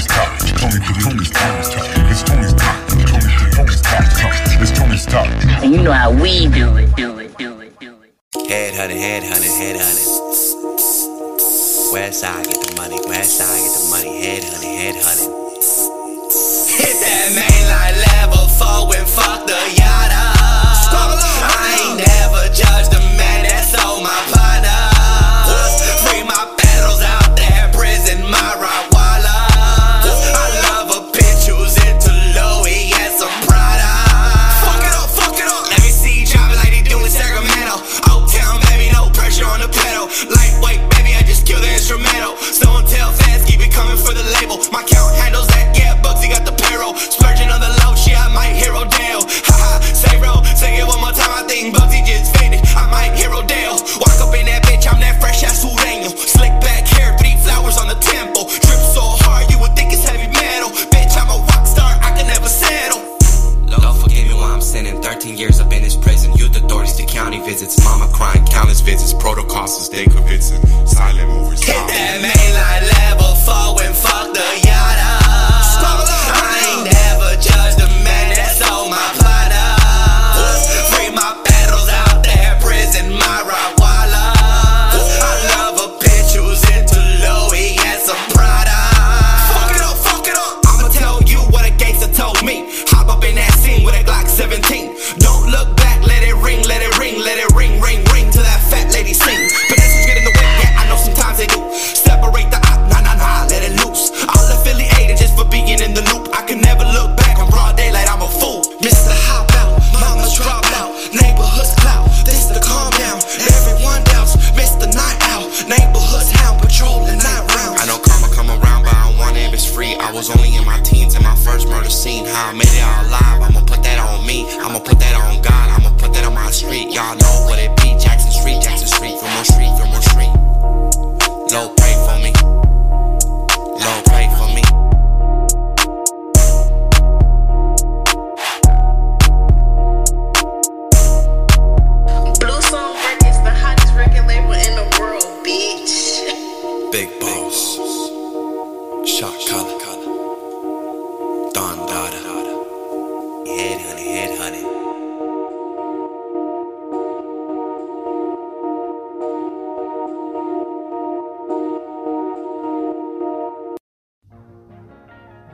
Tony's talk. Tony, Tony's Tony's talk. It's Tony's talk. Tony, Tony's talk. It's Tony's talk. And you know how we do it, do it, do it, do it. Head hunting, head hunting, head hunting. West side get the money, west side get the money, head hunting, head hunting. Hit that mainline level four and fuck the yada.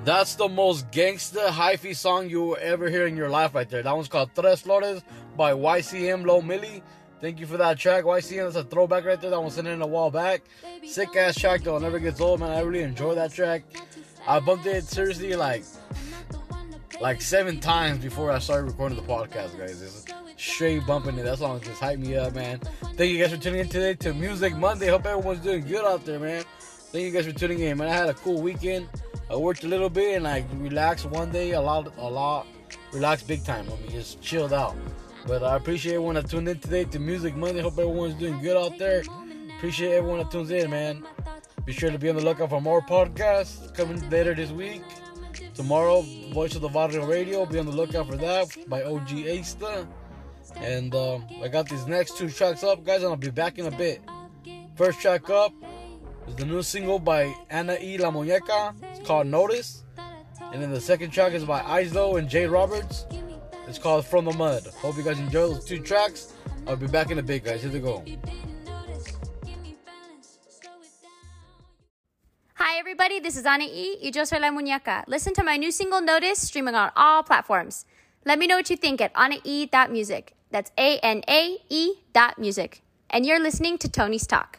That's the most gangsta hyphy song you will ever hear in your life right there. That one's called Tres Flores by YCM LOMILI. Thank you for that track, YCM. That's a throwback right there. That one sitting in a while back. Sick ass track though. Never gets old, man. I really enjoy that track. I bumped it seriously like like seven times before I started recording the podcast, guys. Just straight bumping it. That song just hyped me up, man. Thank you guys for tuning in today to Music Monday. Hope everyone's doing good out there, man. Thank you guys for tuning in, man. I had a cool weekend. I worked a little bit and I relaxed one day, a lot, a lot, relaxed big time. I mean, just chilled out. But I appreciate everyone that tuned in today to Music Monday. Hope everyone's doing good out there. Appreciate everyone that tunes in, man. Be sure to be on the lookout for more podcasts coming later this week. Tomorrow, Voice of the Barrio Radio. Be on the lookout for that by OG Asta. And uh, I got these next two tracks up, guys, and I'll be back in a bit. First track up is the new single by Ana E. La Muñeca. It's called Notice. And then the second track is by Eizlo and Jay Roberts. It's called From the Mud. Hope you guys enjoy those two tracks. I'll be back in a bit, guys. Here they go. Hi, everybody. This is Ana E. Y yo soy La Muñeca. Listen to my new single Notice streaming on all platforms. Let me know what you think at anae.music. That's A N A E dot music. And you're listening to Tony's Talk.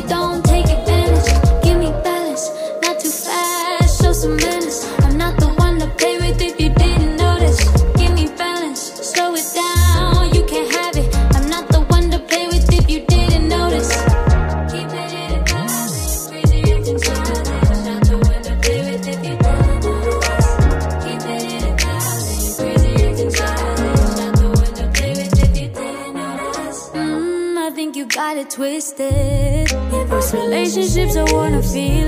baby, don't feel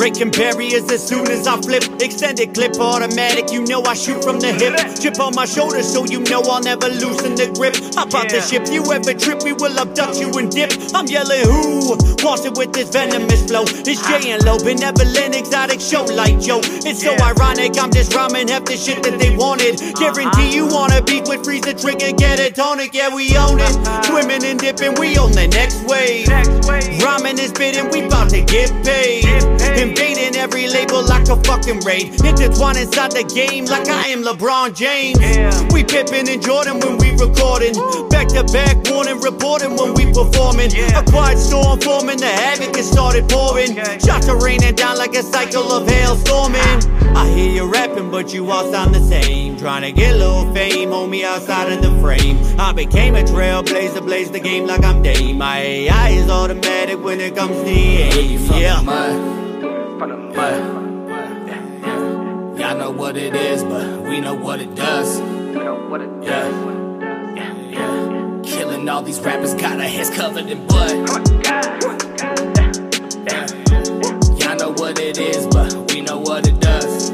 Breaking barriers as soon as I flip. Extended clip automatic, you know I shoot from the hip. Chip on my shoulder so you know I'll never loosen the grip. Hop out the ship, you ever trip, we will abduct you and dip. I'm yelling, who wants it with this venomous flow? It's Jay and Low, benevolent, exotic show like Joe. It's so ironic, I'm just rhyming half the shit that they wanted. Guarantee you wanna beef with freeze the trigger, get a tonic, yeah, we own it. Swimming and dipping, we on the next wave. Rhyming and spitting, we bout to get paid. Invading every label like a fucking raid. Intertwined inside the game like I am LeBron James. We Pippen and Jordan when we recording. Back to back, warning, reporting when we performing. A quiet storm forming, the havoc has started pouring. Shots are raining down like a cycle of hail storming. I hear you rapping, but you all sound the same. Trying to get a little fame, homie, outside of the frame. I became a trailblazer, blaze the game like I'm Dame. My AI is automatic when it comes to the aim. Yeah. Y'all know what it is, but we know what it does. Yeah. Yeah, yeah. Killing all these rappers, got our heads covered in blood. Y'all know what it is, but we know what it does.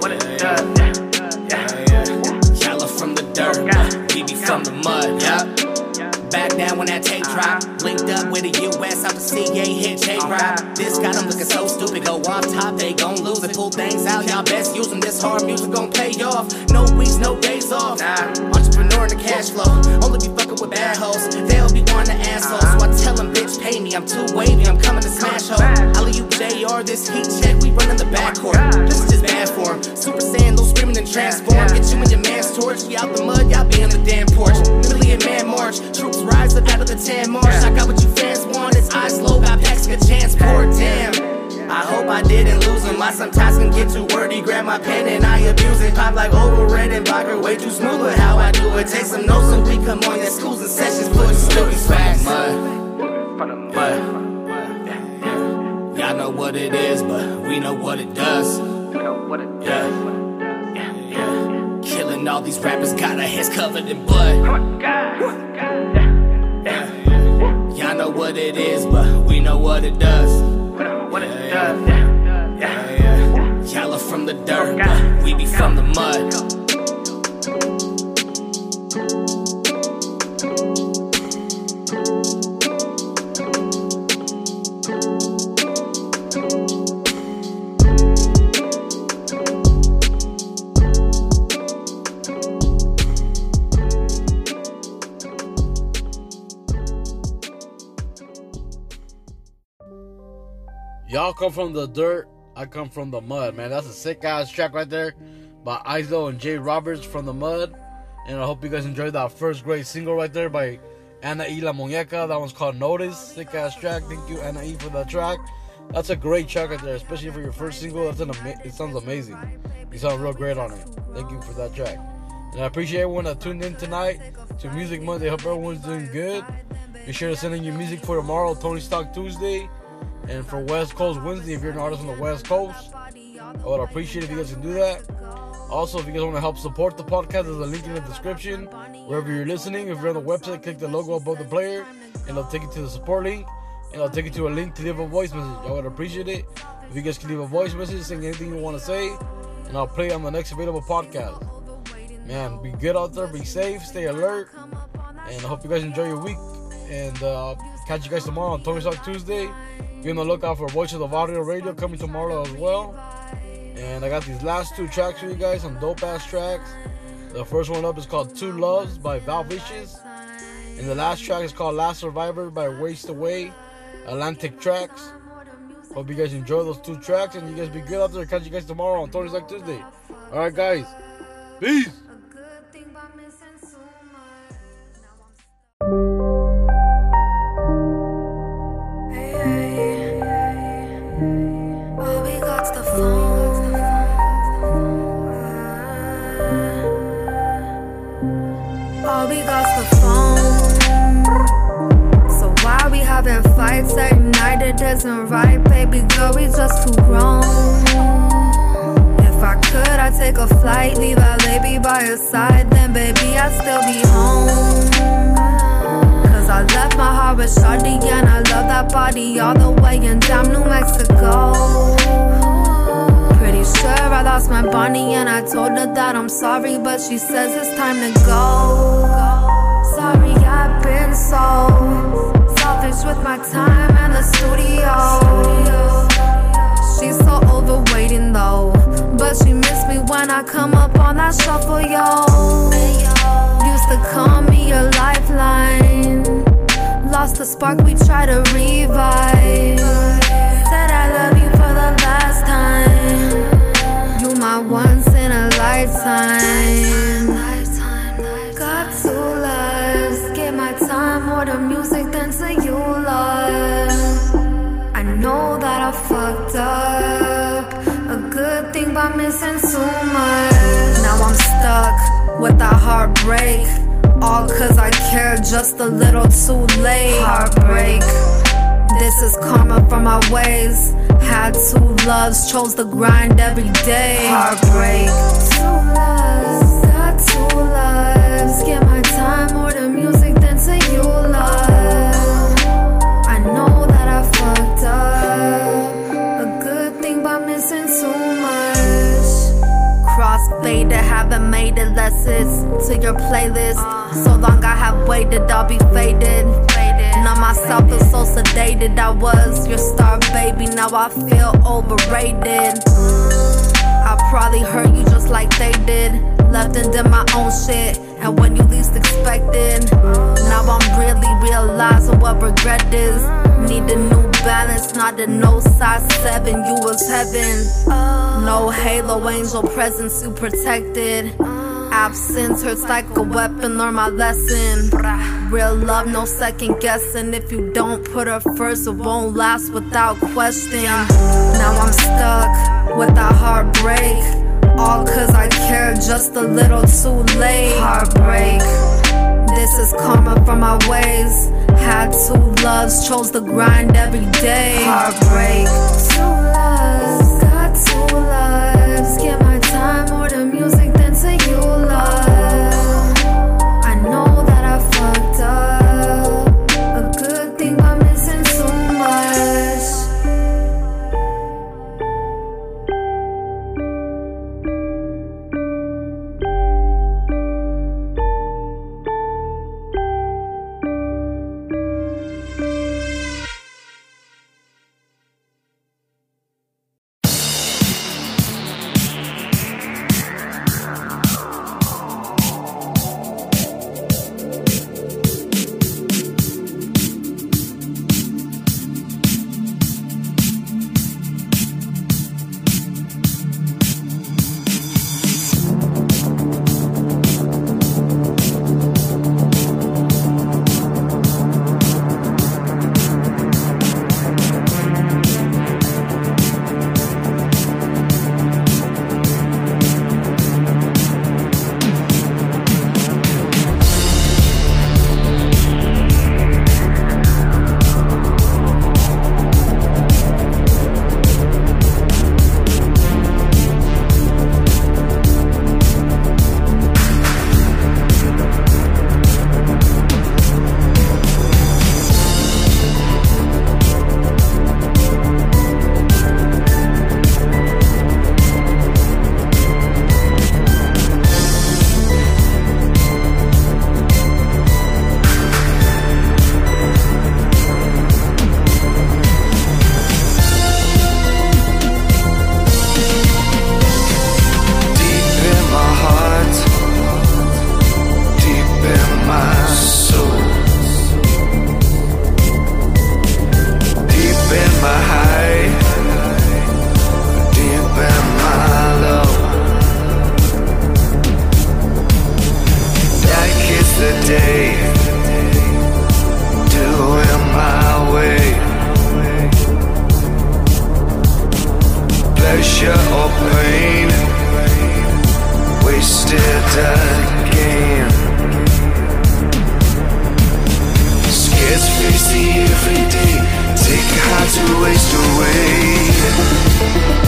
What it does. Y'all are from the dirt, but we be from the mud. Yeah. Back down when that tape drop. Linked up with the US out the CA hit This got them looking so stupid. Go off top, they gon' lose it. Pull things out, y'all best use them. This hard music gon' pay off. No weeks, no days off. Entrepreneur in the cash flow. Only be fucking with bad hoes. They'll be wanting the assholes. So I tell them, bitch, pay me. I'm too wavy, I'm coming to smash hoe. Alley you JR, this heat check, we running the backcourt. This is just bad for. Super Saiyan, screaming and transform. Get you in your man's torch. We out the mud, I didn't lose him. I sometimes can get too wordy. Grab my pen and I abuse it. Pop like overrated and Blocker. Way too smooth with how I do it. Take some notes and we come on your schools and sessions. Put students facts. Y'all know what it is, but we know what it does. Yeah. Yeah, yeah. Killing all these rappers, got our heads covered in blood. Yeah. Y'all know what it is, but we know what it does. What it does. Yeah. Y'all are from the dirt, but we be from the mud. Y'all come from the dirt, I come from the mud, man. That's a sick ass track right there by Eizlo and Jay Roberts from the mud. And I hope you guys enjoyed that first great single right there by Ana Y La Muñeca. That one's called Notice. Sick ass track. Thank you, Ana Y, for that track. That's a great track right there, especially for your first single. That's an ama- it sounds amazing. You sound real great on it. Thank you for that track. And I appreciate everyone that tuned in tonight to Music Monday. Hope everyone's doing good. Be sure to send in your music for tomorrow, Tony's Talk Tuesday, and for West Coast Wednesday. If you're an artist on the West Coast, I would appreciate if you guys can do that. Also, if you guys want to help support the podcast, there's a link in the description. Wherever you're listening, if you're on the website, click the logo above the player, and it'll take you to the support link, and it'll take you to a link to leave a voice message. I would appreciate it if you guys can leave a voice message, saying anything you want to say, and I'll play on the next available podcast. Man, be good out there, be safe, stay alert, and I hope you guys enjoy your week. And uh, catch you guys tomorrow on Tony Talk Tuesday. Be on the lookout for Voice of the Barrio Radio coming tomorrow as well. And I got these last two tracks for you guys, some dope ass tracks. The first one up is called Two Loves by Val Vicious. And the last track is called Last Survivor by Waste Away, Atlantic Traxx. Hope you guys enjoy those two tracks and you guys be good out there. Catch you guys tomorrow on Tony's Like Tuesday. Alright, guys. Peace. Isn't right, baby girl. We just too grown. If I could, I'd take a flight, leave LA, be by your side. Then, baby, I'd still be home. Cause I left my heart with Shawty and I love that body all the way in down New Mexico. Pretty sure I lost my Bonnie and I told her that I'm sorry, but she says it's time to go. Shuffle, yo. Used to call me a lifeline. Lost the spark, we try to revive. Said I love you for the last time. You my once in a lifetime. With that heartbreak. All cause I care just a little too late. Heartbreak. This is karma for my ways. Had two loves, chose the grind every day. Heartbreak. Two loves, got two loves. Give my time more to music haven't made it less it's to your playlist. So long I have waited, I'll be faded. Now myself is so sedated. I was your star baby, now I feel overrated. I probably hurt you just like they did. Left and did my own shit. And when you least expected, now I'm really realizing what regret is. Need a new balance, not a no size seven. You was heaven. No halo, angel presence, you protected. Absence hurts like a weapon, learn my lesson. Real love, no second guessing. If you don't put her first, it won't last without question. Now I'm stuck with a heartbreak. All cause I care just a little too late. Heartbreak. This is karma for my ways. Had two loves, chose the grind every day. Heartbreak. Two loves, got two away. Taking